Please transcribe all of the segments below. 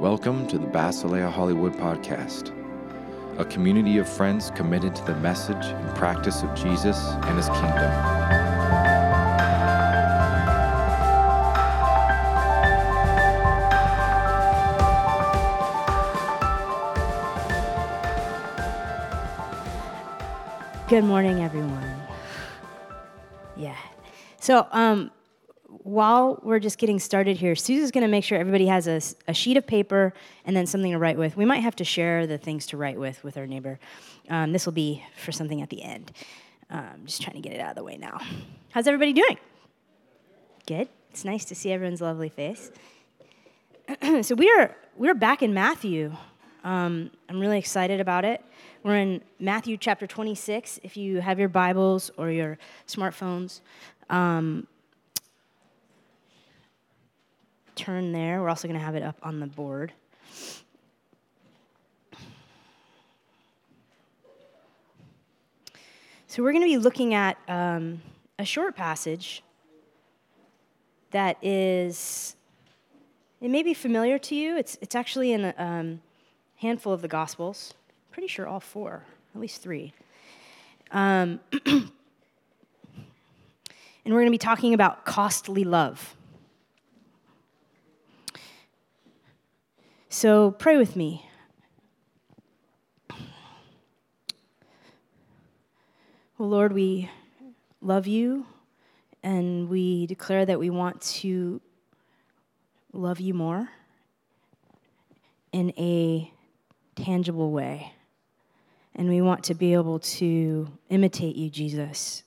Welcome to the Basilea Hollywood Podcast, a community of friends committed to the message and practice of Jesus and his kingdom. Good morning, everyone. Yeah. So, um, while we're just getting started here, Susan's going to make sure everybody has a sheet of paper and then something to write with. We might have to share the things to write with with our neighbor. Um, this will be for something at the end. Um, just trying to get it out of the way now. How's everybody doing? Good. It's nice to see everyone's lovely face. so we are we're back in Matthew. Um, I'm really excited about it. We're in Matthew chapter 26. If you have your Bibles or your smartphones, um, turn there. We're also going to have it up on the board. So we're going to be looking at um, a short passage that is it may be familiar to you. It's, it's actually in a um, handful of the Gospels. Pretty sure all four, at least three. Um, and we're going to be talking about costly love. So pray with me. Well, Lord, we love you and we declare that we want to love you more in a tangible way. And we want to be able to imitate you, Jesus,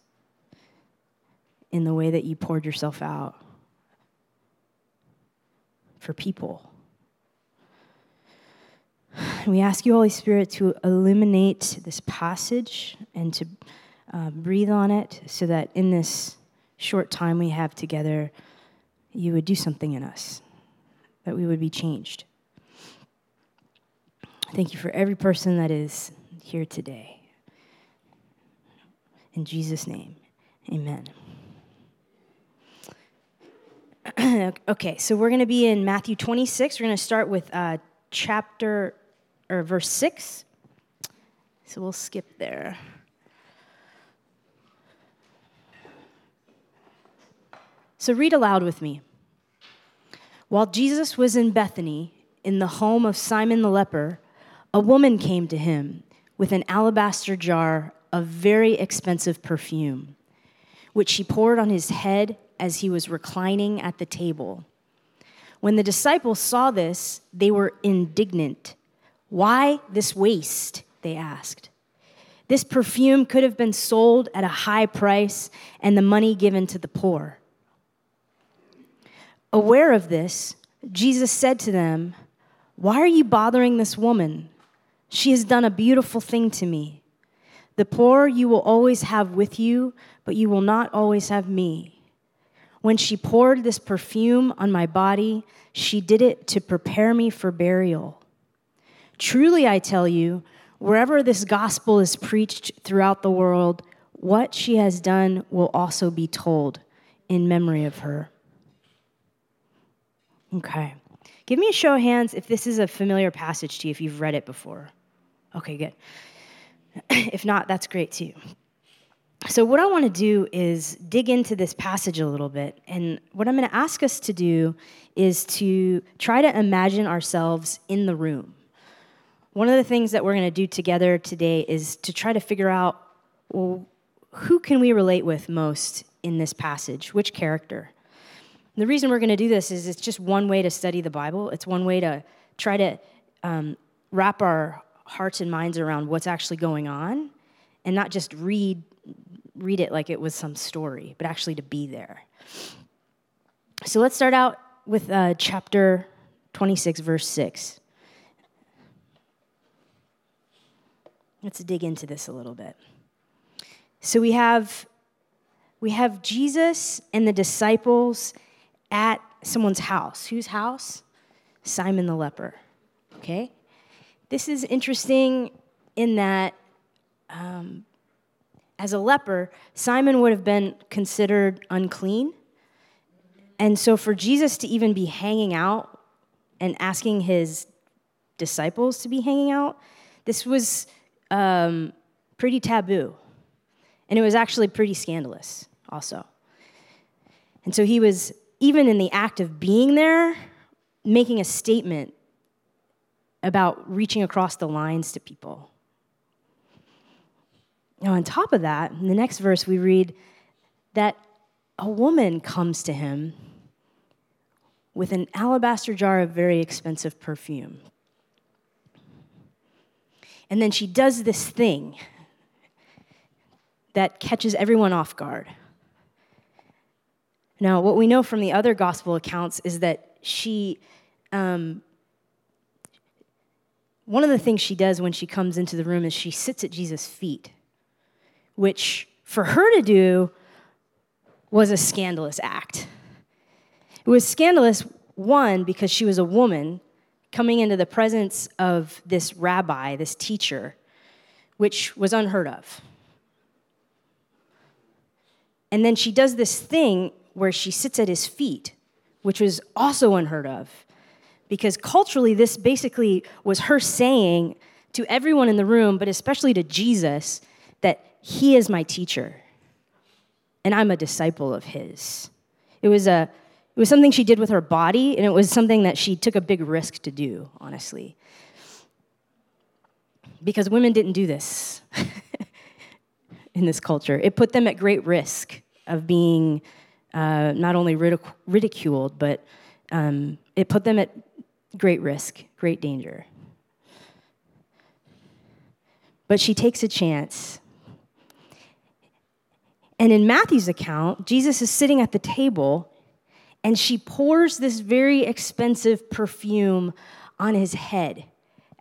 in the way that you poured yourself out for people. We ask you, Holy Spirit, to illuminate this passage and to uh, breathe on it so that in this short time we have together, you would do something in us, that we would be changed. Thank you for every person that is here today. In Jesus' name, amen. okay, so we're going to be in Matthew 26. We're going to start with uh, chapter or verse 6. So we'll skip there. So read aloud with me. While Jesus was in Bethany, in the home of Simon the leper, a woman came to him with an alabaster jar of very expensive perfume, which she poured on his head as he was reclining at the table. When the disciples saw this, they were indignant. Why this waste? They asked. This perfume could have been sold at a high price and the money given to the poor. Aware of this, Jesus said to them, Why are you bothering this woman? She has done a beautiful thing to me. The poor you will always have with you, but you will not always have me. When she poured this perfume on my body, she did it to prepare me for burial. Truly, I tell you, wherever this gospel is preached throughout the world, what she has done will also be told in memory of her. Okay. Give me a show of hands if this is a familiar passage to you, if you've read it before. Okay, good. If not, that's great too. So, what I want to do is dig into this passage a little bit. And what I'm going to ask us to do is to try to imagine ourselves in the room. One of the things that we're going to do together today is to try to figure out well, who can we relate with most in this passage? Which character? The reason we're going to do this is it's just one way to study the Bible. It's one way to try to um, wrap our hearts and minds around what's actually going on and not just read read it like it was some story, but actually to be there. So let's start out with uh, chapter 26, verse 6. Let's dig into this a little bit. So we have we have Jesus and the disciples at someone's house. Whose house? Simon the leper. Okay? This is interesting in that um, as a leper, Simon would have been considered unclean. And so for Jesus to even be hanging out and asking his disciples to be hanging out, this was um, pretty taboo. And it was actually pretty scandalous, also. And so he was, even in the act of being there, making a statement about reaching across the lines to people. Now, on top of that, in the next verse, we read that a woman comes to him with an alabaster jar of very expensive perfume. And then she does this thing that catches everyone off guard. Now, what we know from the other gospel accounts is that she, um, one of the things she does when she comes into the room is she sits at Jesus' feet, which for her to do was a scandalous act. It was scandalous, one, because she was a woman coming into the presence of this rabbi, this teacher, which was unheard of. And then she does this thing where she sits at his feet, which was also unheard of. Because culturally, this basically was her saying to everyone in the room, but especially to Jesus, that he is my teacher and I'm a disciple of his. It was a it was something she did with her body, and it was something that she took a big risk to do, honestly. Because women didn't do this in this culture. It put them at great risk of being uh, not only ridic- ridiculed, but um, it put them at great risk, great danger. But she takes a chance. And in Matthew's account, Jesus is sitting at the table and she pours this very expensive perfume on his head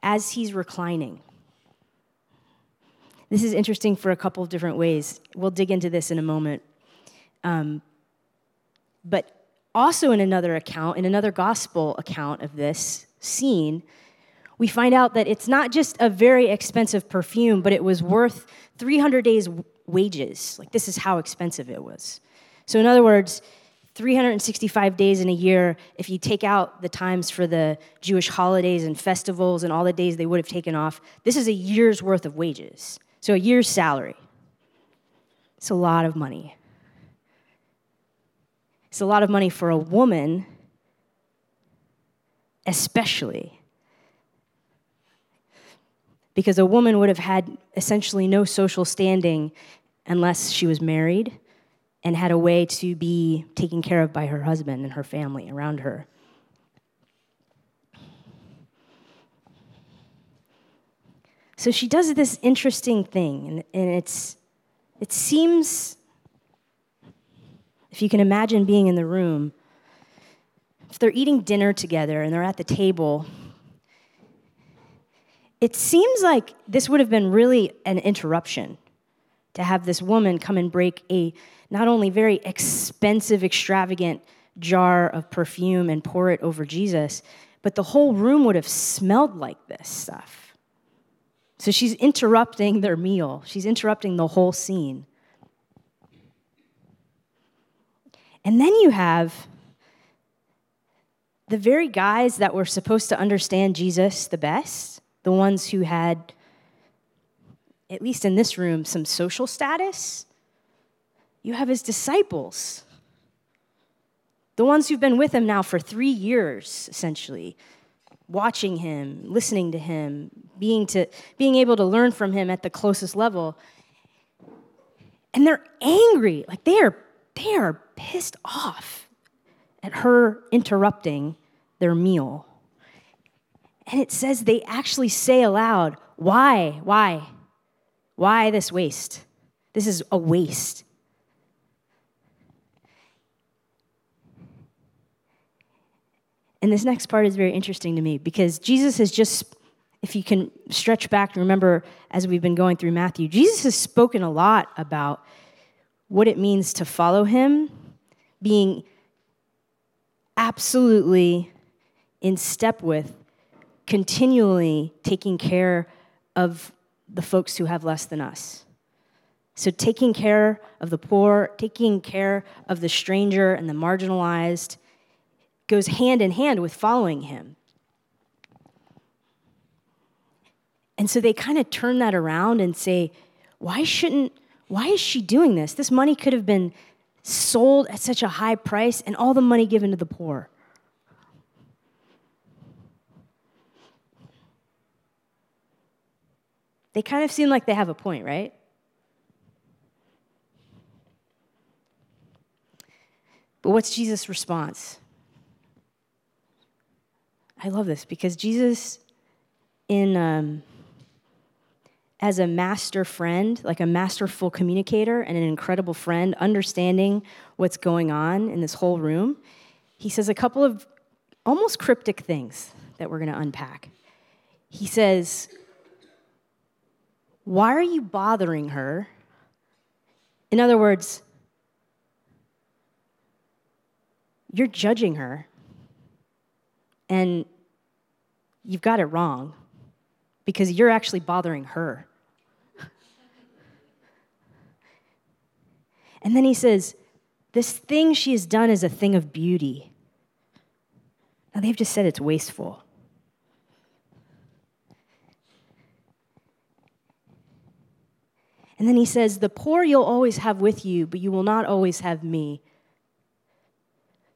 as he's reclining. This is interesting for a couple of different ways. We'll dig into this in a moment. Um, but also, in another account, in another gospel account of this scene, we find out that it's not just a very expensive perfume, but it was worth 300 days' wages. Like, this is how expensive it was. So, in other words, 365 days in a year, if you take out the times for the Jewish holidays and festivals and all the days they would have taken off, this is a year's worth of wages. So a year's salary. It's a lot of money. It's a lot of money for a woman, especially. Because a woman would have had essentially no social standing unless she was married and had a way to be taken care of by her husband and her family around her. So she does this interesting thing, and, and it's, it seems, if you can imagine being in the room, if they're eating dinner together and they're at the table, it seems like this would have been really an interruption to have this woman come and break a not only very expensive, extravagant jar of perfume and pour it over Jesus, but the whole room would have smelled like this stuff. So she's interrupting their meal, she's interrupting the whole scene. And then you have the very guys that were supposed to understand Jesus the best, the ones who had, at least in this room, some social status, you have his disciples, the ones who've been with him now for three years, essentially, watching him, listening to him, being, to, being able to learn from him at the closest level. And they're angry. Like they are, they are pissed off at her interrupting their meal. And it says they actually say aloud, Why? Why? Why this waste? This is a waste. And this next part is very interesting to me because Jesus has just, if you can stretch back and remember as we've been going through Matthew, Jesus has spoken a lot about what it means to follow him, being absolutely in step with, continually taking care of the folks who have less than us. So, taking care of the poor, taking care of the stranger and the marginalized goes hand in hand with following him. And so they kind of turn that around and say, why shouldn't, why is she doing this? This money could have been sold at such a high price and all the money given to the poor. They kind of seem like they have a point, right? But what's Jesus' response? I love this because Jesus, in um, as a master friend, like a masterful communicator and an incredible friend, understanding what's going on in this whole room, he says a couple of almost cryptic things that we're going to unpack. He says, Why are you bothering her? In other words, you're judging her and you've got it wrong because you're actually bothering her. and then he says, This thing she has done is a thing of beauty. Now they've just said it's wasteful. And then he says, The poor you'll always have with you, but you will not always have me.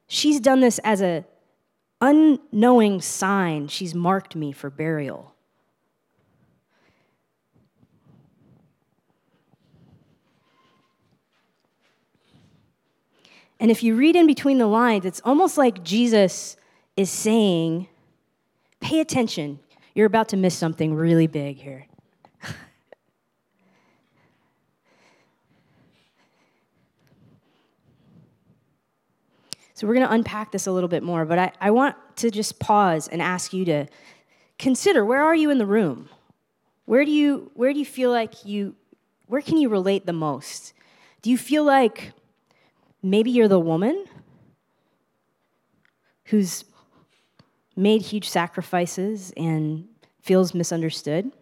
She's done this as a unknowing sign. She's marked me for burial. And if you read in between the lines, it's almost like Jesus is saying, Pay attention. You're about to miss something really big here. So we're going to unpack this a little bit more, but I, I want to just pause and ask you to consider where are you in the room? Where do you where do you feel like you where can you relate the most? Do you feel like maybe you're the woman who's made huge sacrifices and feels misunderstood?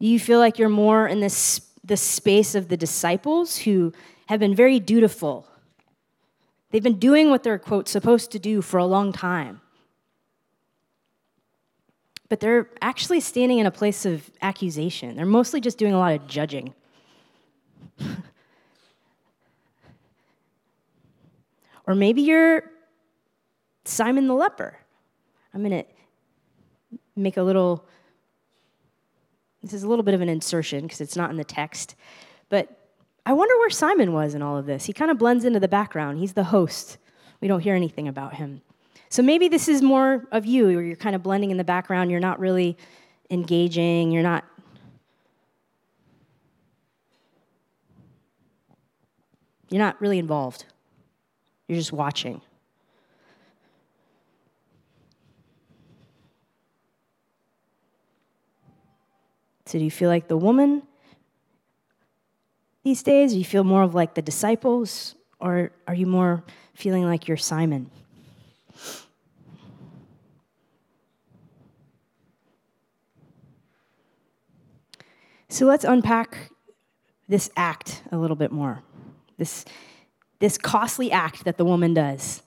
Do you feel like you're more in this, this space of the disciples who have been very dutiful. They've been doing what they're, quote, supposed to do for a long time. But they're actually standing in a place of accusation. They're mostly just doing a lot of judging. or maybe you're Simon the leper. I'm going to make a little, this is a little bit of an insertion because it's not in the text. But I wonder where Simon was in all of this. He kind of blends into the background. He's the host. We don't hear anything about him. So maybe this is more of you, where you're kind of blending in the background. You're not really engaging. You're not. You're not really involved. You're just watching. So, do you feel like the woman these days? Do you feel more of like the disciples, or are you more feeling like you're Simon? So let's unpack this act a little bit more. This, this costly act that the woman does.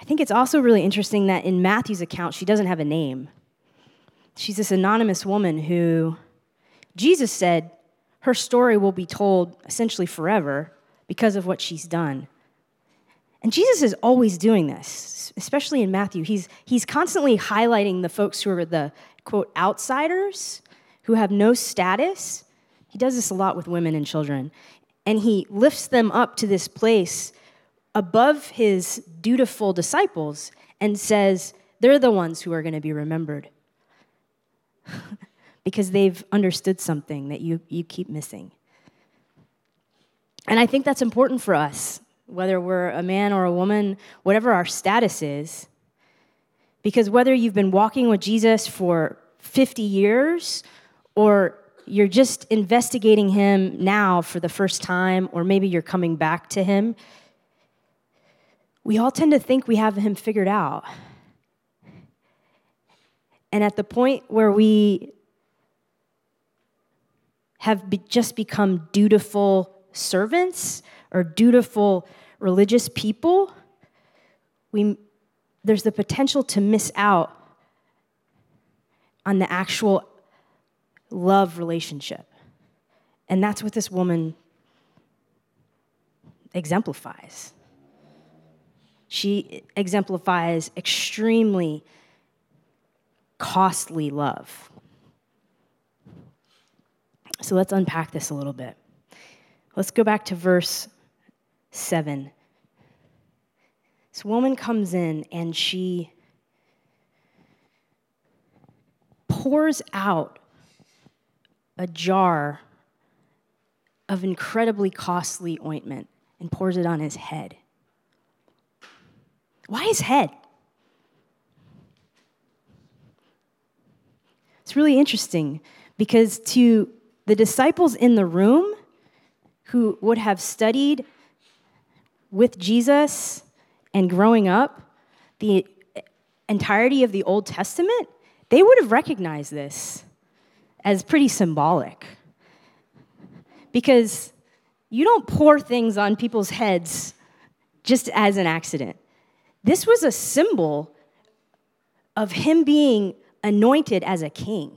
I think it's also really interesting that in Matthew's account, she doesn't have a name. She's this anonymous woman who Jesus said her story will be told essentially forever because of what she's done. And Jesus is always doing this, especially in Matthew. He's, he's constantly highlighting the folks who are the, quote, outsiders, who have no status. He does this a lot with women and children. And he lifts them up to this place above his dutiful disciples and says, they're the ones who are going to be remembered. because they've understood something that you, you keep missing. And I think that's important for us, whether we're a man or a woman, whatever our status is. Because whether you've been walking with Jesus for 50 years or you're just investigating him now for the first time, or maybe you're coming back to him, we all tend to think we have him figured out. And at the point where we have be just become dutiful servants or dutiful religious people, we, there's the potential to miss out on the actual love relationship. And that's what this woman exemplifies. She exemplifies extremely costly love. So let's unpack this a little bit. Let's go back to verse 7. This woman comes in and she pours out a jar of incredibly costly ointment and pours it on his head. Why his head? It's really interesting because to the disciples in the room who would have studied with Jesus and growing up the entirety of the Old Testament, they would have recognized this as pretty symbolic. Because you don't pour things on people's heads just as an accident. This was a symbol of him being anointed as a king.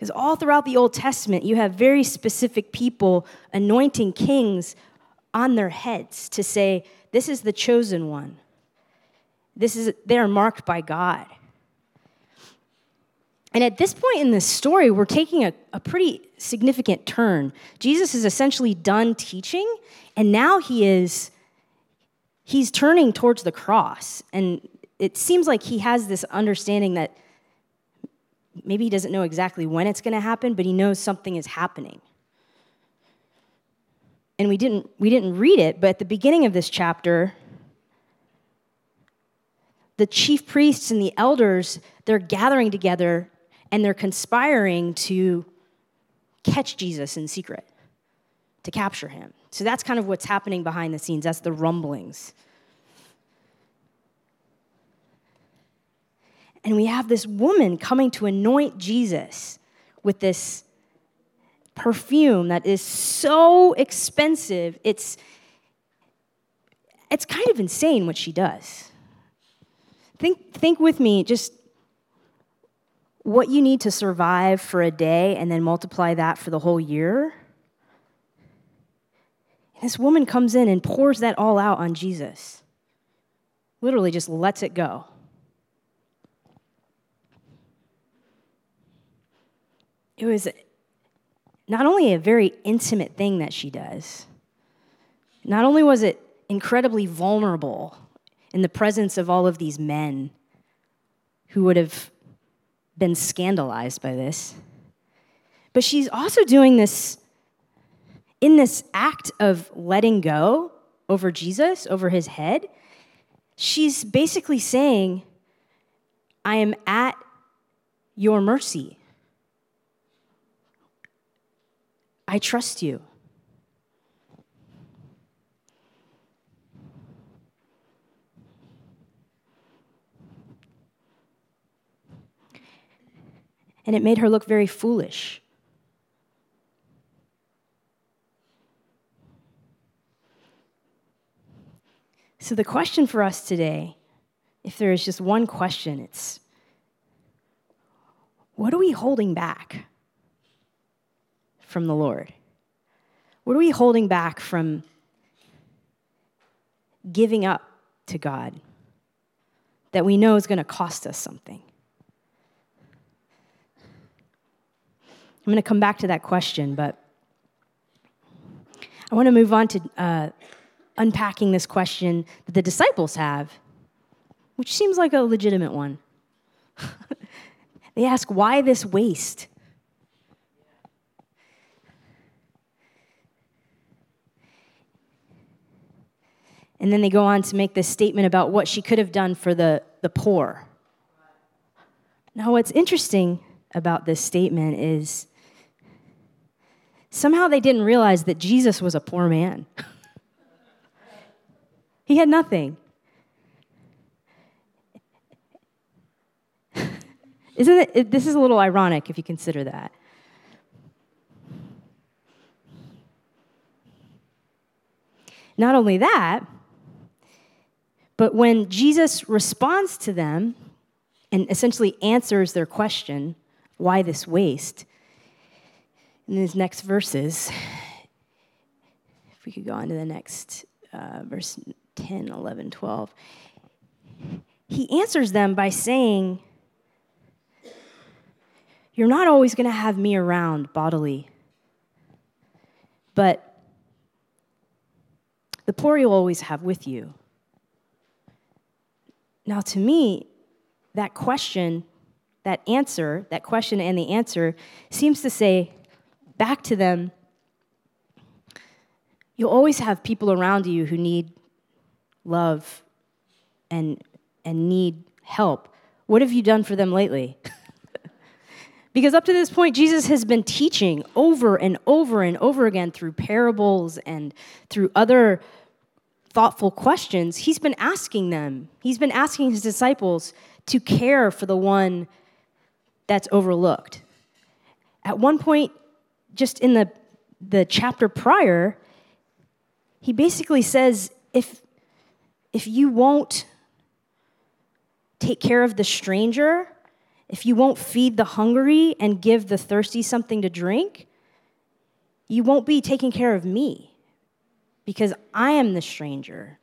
Because all throughout the Old Testament, you have very specific people anointing kings on their heads to say, This is the chosen one. This is, they are marked by God. And at this point in this story, we're taking a, a pretty significant turn. Jesus is essentially done teaching, and now he is he's turning towards the cross. And it seems like he has this understanding that maybe he doesn't know exactly when it's going to happen, but he knows something is happening. And we didn't, we didn't read it, but at the beginning of this chapter, the chief priests and the elders, they're gathering together and they're conspiring to catch Jesus in secret, to capture him. So that's kind of what's happening behind the scenes. That's the rumblings. And we have this woman coming to anoint Jesus with this perfume that is so expensive. It's, it's kind of insane what she does. Think, think with me just what you need to survive for a day and then multiply that for the whole year. This woman comes in and pours that all out on Jesus. Literally just lets it go. It was not only a very intimate thing that she does, not only was it incredibly vulnerable in the presence of all of these men who would have been scandalized by this, but she's also doing this in this act of letting go over Jesus, over his head. She's basically saying, I am at your mercy. I trust you. And it made her look very foolish. So, the question for us today, if there is just one question, it's what are we holding back? From the Lord? What are we holding back from giving up to God that we know is going to cost us something? I'm going to come back to that question, but I want to move on to uh, unpacking this question that the disciples have, which seems like a legitimate one. they ask, Why this waste? And then they go on to make this statement about what she could have done for the, the poor. Now, what's interesting about this statement is somehow they didn't realize that Jesus was a poor man. he had nothing. Isn't it? This is a little ironic if you consider that. Not only that, but when Jesus responds to them and essentially answers their question why this waste? In these next verses, if we could go on to the next uh, verse 10, 11, 12, he answers them by saying, You're not always going to have me around bodily, but the poor you'll always have with you. Now, to me, that question, that answer, that question and the answer seems to say back to them, you'll always have people around you who need love and, and need help. What have you done for them lately? because up to this point, Jesus has been teaching over and over and over again through parables and through other thoughtful questions. He's been asking them, he's been asking his disciples to care for the one that's overlooked. At one point, just in the, the chapter prior, he basically says if, if you won't take care of the stranger, if you won't feed the hungry and give the thirsty something to drink, you won't be taking care of me because I am the stranger.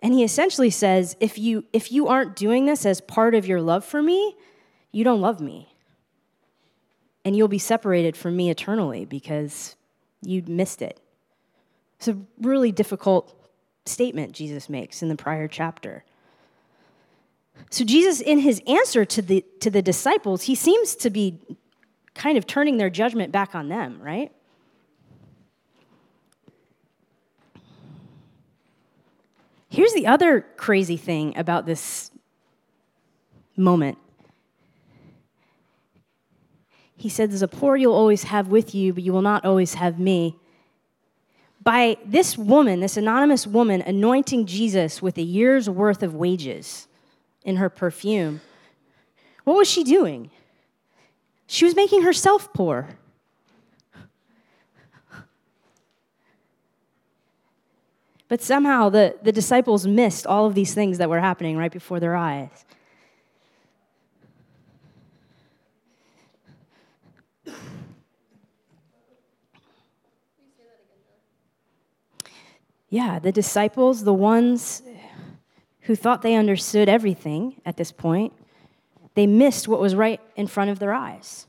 And he essentially says, if you, if you aren't doing this as part of your love for me, you don't love me. And you'll be separated from me eternally because you missed it. It's a really difficult statement Jesus makes in the prior chapter. So, Jesus, in his answer to the, to the disciples, he seems to be kind of turning their judgment back on them, right? Here's the other crazy thing about this moment. He said, There's a poor you'll always have with you, but you will not always have me. By this woman, this anonymous woman, anointing Jesus with a year's worth of wages in her perfume, what was she doing? She was making herself poor. But somehow the, the disciples missed all of these things that were happening right before their eyes. Yeah, the disciples, the ones who thought they understood everything at this point, they missed what was right in front of their eyes.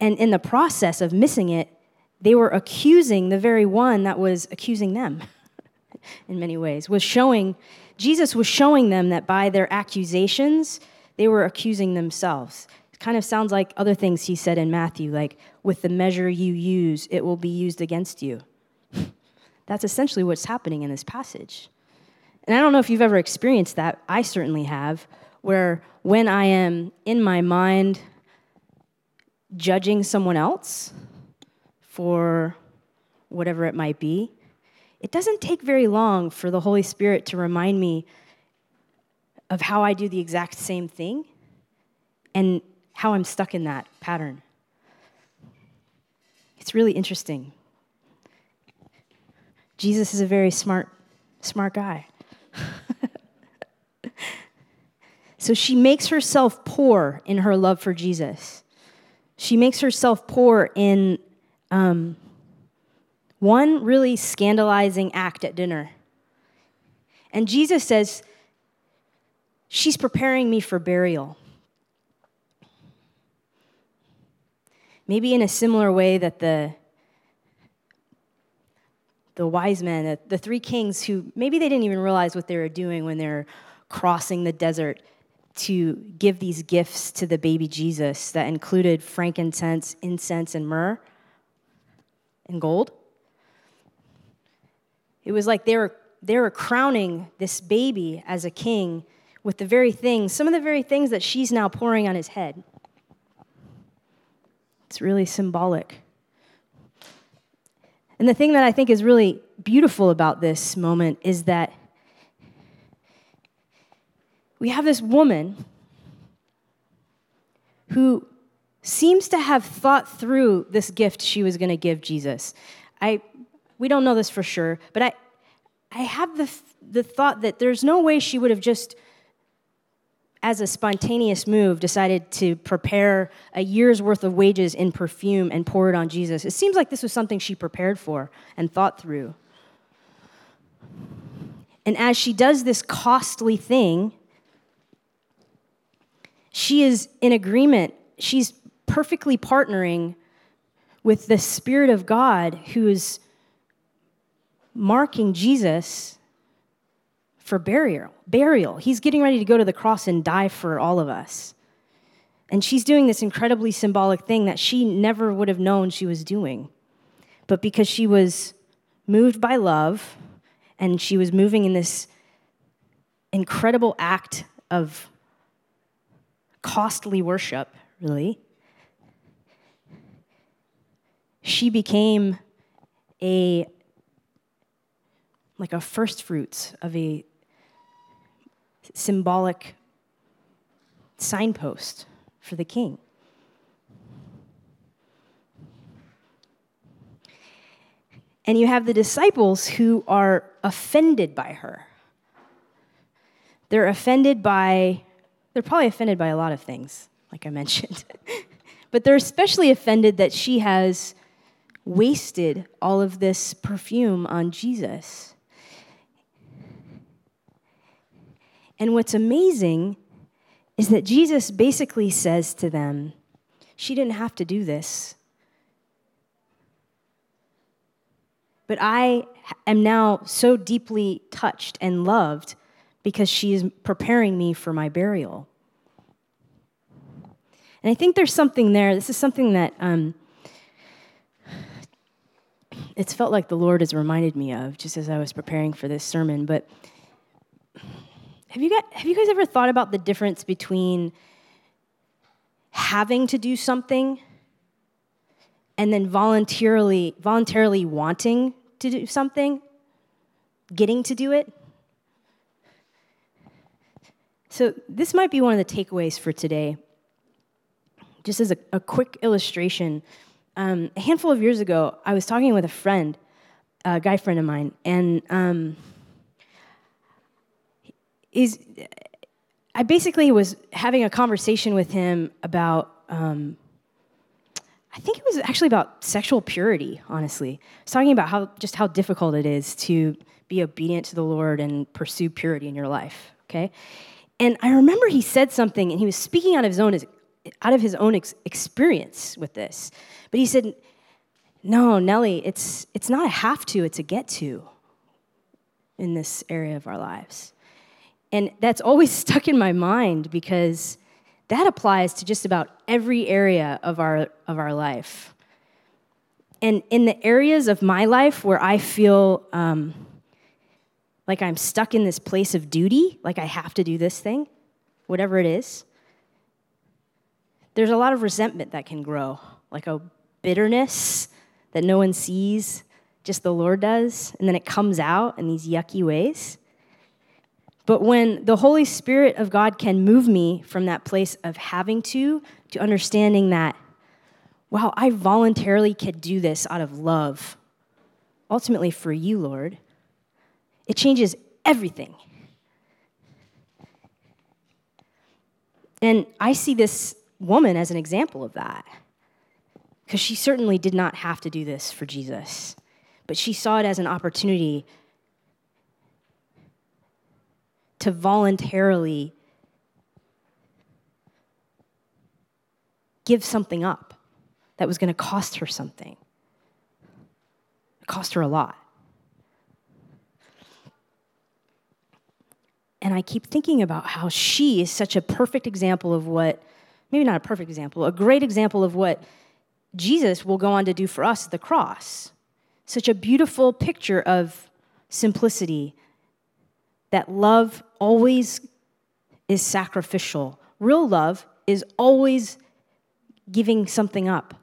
And in the process of missing it, they were accusing the very one that was accusing them in many ways, was showing, Jesus was showing them that by their accusations, they were accusing themselves. It kind of sounds like other things he said in Matthew, like, with the measure you use, it will be used against you. That's essentially what's happening in this passage. And I don't know if you've ever experienced that. I certainly have, where when I am in my mind judging someone else, for whatever it might be, it doesn't take very long for the Holy Spirit to remind me of how I do the exact same thing and how I'm stuck in that pattern. It's really interesting. Jesus is a very smart, smart guy. so she makes herself poor in her love for Jesus. She makes herself poor in um, one really scandalizing act at dinner. And Jesus says, She's preparing me for burial. Maybe in a similar way that the, the wise men, the three kings who maybe they didn't even realize what they were doing when they're crossing the desert to give these gifts to the baby Jesus that included frankincense, incense, and myrrh and gold. It was like they were, they were crowning this baby as a king with the very things, some of the very things that she's now pouring on his head. It's really symbolic. And the thing that I think is really beautiful about this moment is that we have this woman who seems to have thought through this gift she was going to give Jesus. I we don't know this for sure, but I, I have the, the thought that there's no way she would have just, as a spontaneous move, decided to prepare a year's worth of wages in perfume and pour it on Jesus. It seems like this was something she prepared for and thought through. And as she does this costly thing, she is in agreement. She's perfectly partnering with the Spirit of God who is marking Jesus for burial. Burial. He's getting ready to go to the cross and die for all of us. And she's doing this incredibly symbolic thing that she never would have known she was doing. But because she was moved by love and she was moving in this incredible act of costly worship, really, she became a like a first fruits of a symbolic signpost for the king. And you have the disciples who are offended by her. They're offended by, they're probably offended by a lot of things, like I mentioned. but they're especially offended that she has wasted all of this perfume on Jesus. And what's amazing is that Jesus basically says to them, She didn't have to do this. But I am now so deeply touched and loved because she is preparing me for my burial. And I think there's something there. This is something that um, it's felt like the Lord has reminded me of just as I was preparing for this sermon. But have you, got, have you guys ever thought about the difference between having to do something and then voluntarily, voluntarily wanting to do something, getting to do it? So, this might be one of the takeaways for today. Just as a, a quick illustration, um, a handful of years ago, I was talking with a friend, a guy friend of mine, and um, is I basically was having a conversation with him about. Um, I think it was actually about sexual purity. Honestly, I was talking about how just how difficult it is to be obedient to the Lord and pursue purity in your life. Okay, and I remember he said something, and he was speaking out of his own out of his own ex- experience with this. But he said, "No, Nellie, it's it's not a have to; it's a get to." In this area of our lives. And that's always stuck in my mind because that applies to just about every area of our, of our life. And in the areas of my life where I feel um, like I'm stuck in this place of duty, like I have to do this thing, whatever it is, there's a lot of resentment that can grow, like a bitterness that no one sees, just the Lord does, and then it comes out in these yucky ways. But when the Holy Spirit of God can move me from that place of having to, to understanding that, wow, I voluntarily could do this out of love, ultimately for you, Lord, it changes everything. And I see this woman as an example of that. Because she certainly did not have to do this for Jesus, but she saw it as an opportunity to voluntarily give something up that was going to cost her something. It cost her a lot. And I keep thinking about how she is such a perfect example of what, maybe not a perfect example, a great example of what Jesus will go on to do for us at the cross. Such a beautiful picture of simplicity that love always is sacrificial. Real love is always giving something up.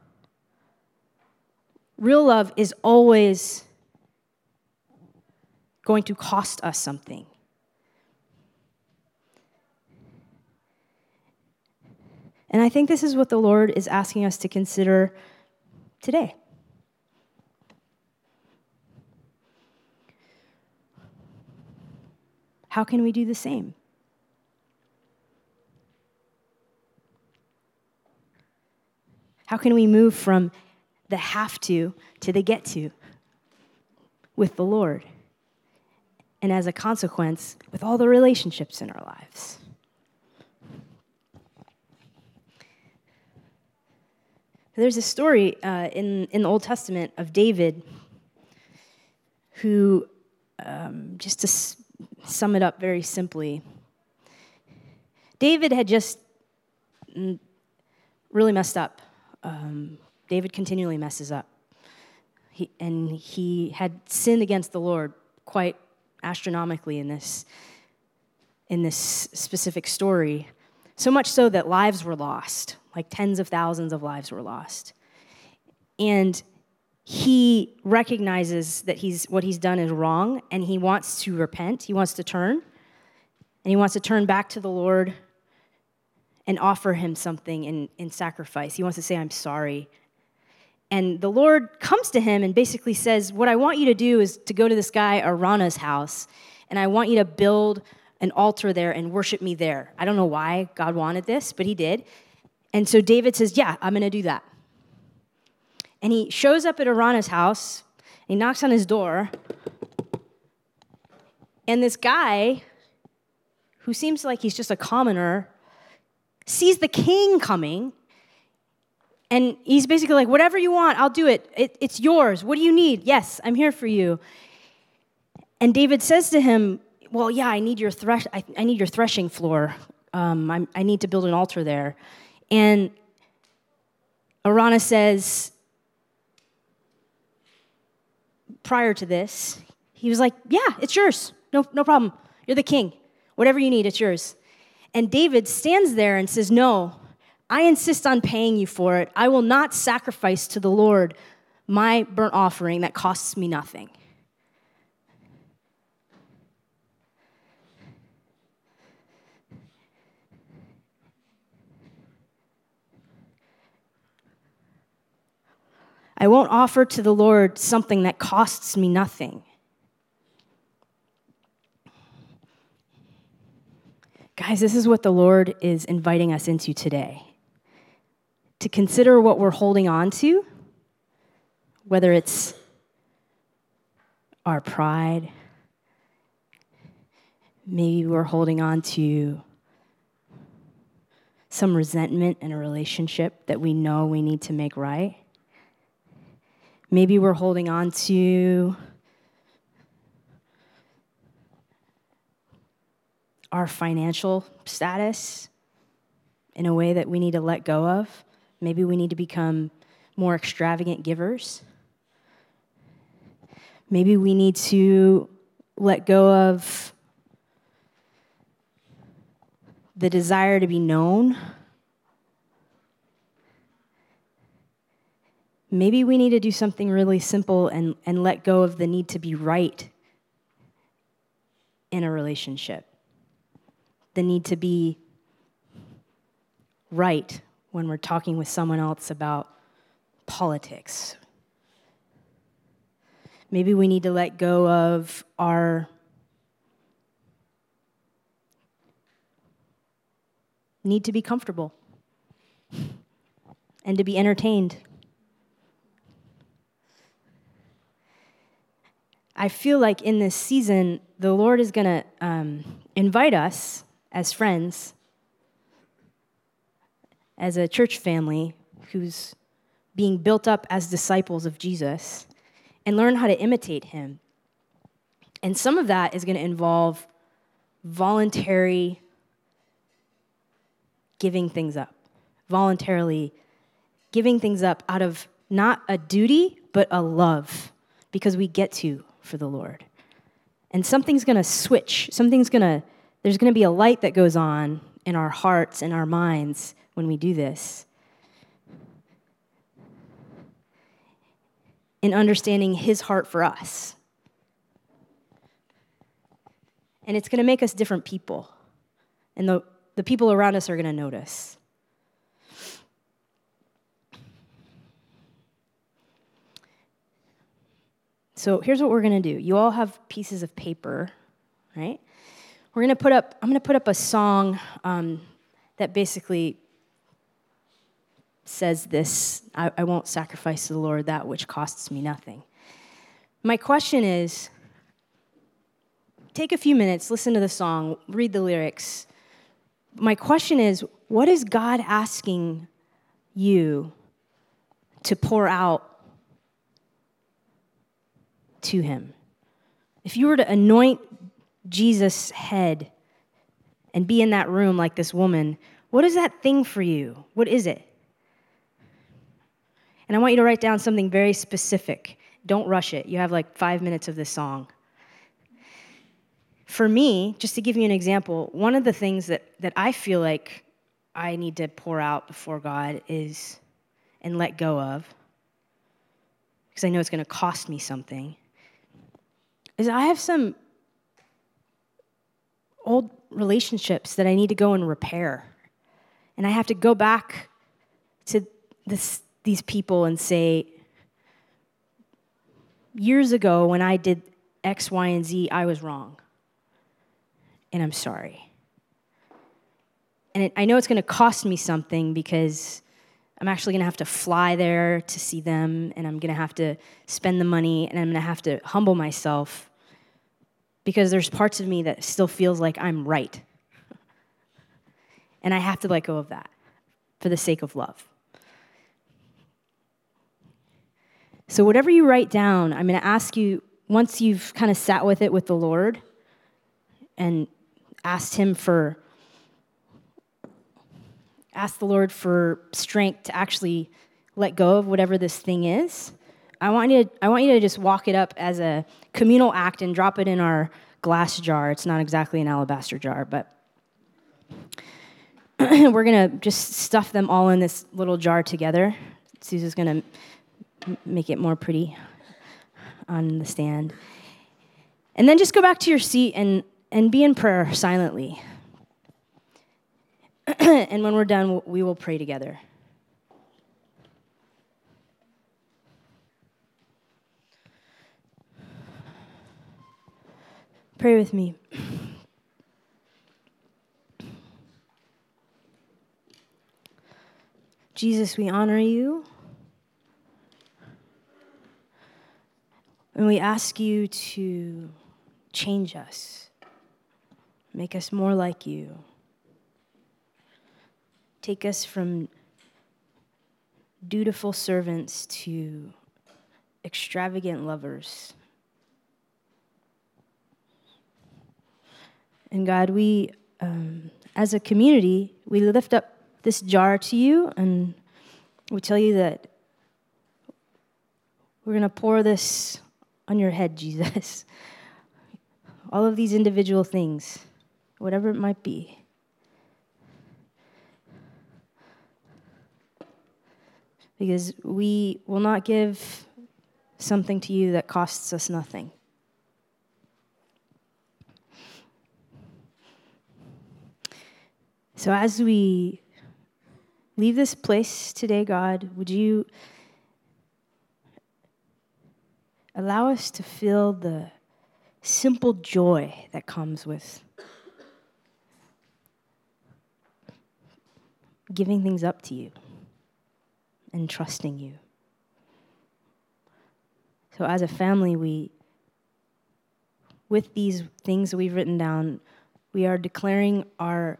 Real love is always going to cost us something. And I think this is what the Lord is asking us to consider today. How can we do the same? How can we move from the have to to the get to with the Lord? And as a consequence, with all the relationships in our lives. There's a story uh, in, in the Old Testament of David who, um, just to s- sum it up very simply, David had just mm, really messed up. Um, David continually messes up. He, and he had sinned against the Lord quite astronomically in this, in this specific story. So much so that lives were lost, like tens of thousands of lives were lost. And he recognizes that he's, what he's done is wrong and he wants to repent. He wants to turn. And he wants to turn back to the Lord and offer him something in, in sacrifice. He wants to say, I'm sorry. And the Lord comes to him and basically says, What I want you to do is to go to this guy, Araunah's house, and I want you to build an altar there and worship me there. I don't know why God wanted this, but he did. And so David says, Yeah, I'm going to do that. And he shows up at Araunah's house, he knocks on his door, and this guy, who seems like he's just a commoner, sees the king coming, and he's basically like, Whatever you want, I'll do it. it. It's yours. What do you need? Yes, I'm here for you. And David says to him, Well, yeah, I need your, thresh- I, I need your threshing floor. Um, i need to build an altar there. And Araunah says, prior to this, he was like, Yeah, it's yours. No, no problem. You're the king. Whatever you need, it's yours. And David stands there and says, No, I insist on paying you for it. I will not sacrifice to the Lord my burnt offering that costs me nothing. I won't offer to the Lord something that costs me nothing. Guys, this is what the Lord is inviting us into today. To consider what we're holding on to, whether it's our pride, maybe we're holding on to some resentment in a relationship that we know we need to make right. Maybe we're holding on to our financial status in a way that we need to let go of. Maybe we need to become more extravagant givers. Maybe we need to let go of the desire to be known maybe we need to do something really simple and, and let go of the need to be right in a relationship, the need to be right when we're talking with someone else about politics. Maybe we need to let go of our need to be comfortable and to be entertained. I feel like in this season, the Lord is going to um, invite us as friends, as a church family who's being built up as disciples of Jesus, and learn how to imitate him. And some of that is going to involve voluntary giving things up, voluntarily giving things up out of not a duty, but a love, because we get to for the Lord. And something's going to switch. Something's going to, there's going to be a light that goes on in our hearts and our minds when we do this. In understanding His heart for us. And it's going to make us different people. And the, the people around us are going to notice. So here's what we're going to do. You all have pieces of paper, right? we're going to put up, I'm going to put up a song um, that basically says this I, I won't sacrifice to the Lord that which costs me nothing. My question is take a few minutes, listen to the song, read the lyrics. My question is what is God asking you to pour out to Him? If you were to anoint Jesus' head and be in that room like this woman, what is that thing for you? What is it? And I want you to write down something very specific. Don't rush it. You have like five minutes of this song. For me, just to give you an example, one of the things that, that I feel like I need to pour out before God is and let go of, because I know it's going to cost me something, is I have some old relationships that I need to go and repair. And I have to go back to this, these people and say, years ago when I did X, Y, and Z, I was wrong. And I'm sorry. And it, I know it's going to cost me something because I'm actually going to have to fly there to see them, and I'm going to have to spend the money, and I'm going to have to humble myself because there's parts of me that still feels like I'm right. And I have to let go of that for the sake of love. So, whatever you write down, I'm going to ask you, once you've kind of sat with it with the Lord and asked Him for, ask the Lord for strength to actually let go of whatever this thing is. I want you to, I want you to just walk it up as a communal act and drop it in our glass jar. It's not exactly an alabaster jar, but we're going to just stuff them all in this little jar together. Susan's going to make it more pretty on the stand. And then just go back to your seat and, and be in prayer silently. and when we're done, we will pray together. Pray with me. Jesus, we honor you. And we ask you to change us, make us more like you. Take us from dutiful servants to extravagant lovers. And God, we, um, as a community, we lift up this jar to you and we tell you that we're going to pour this on your head, Jesus. All of these individual things, whatever it might be. Because we will not give something to you that costs us nothing. So as we leave this place today, God, would you allow us to feel the simple joy that comes with giving things up to you and trusting you. So, as a family, we, with these things we've written down, we are declaring our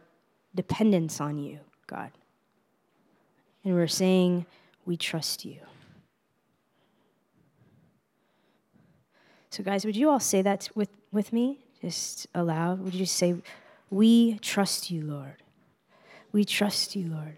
dependence on you, God. And we're saying, we trust you. So, guys, would you all say that with, with me? Just aloud. Would you say, We trust you, Lord? We trust you, Lord.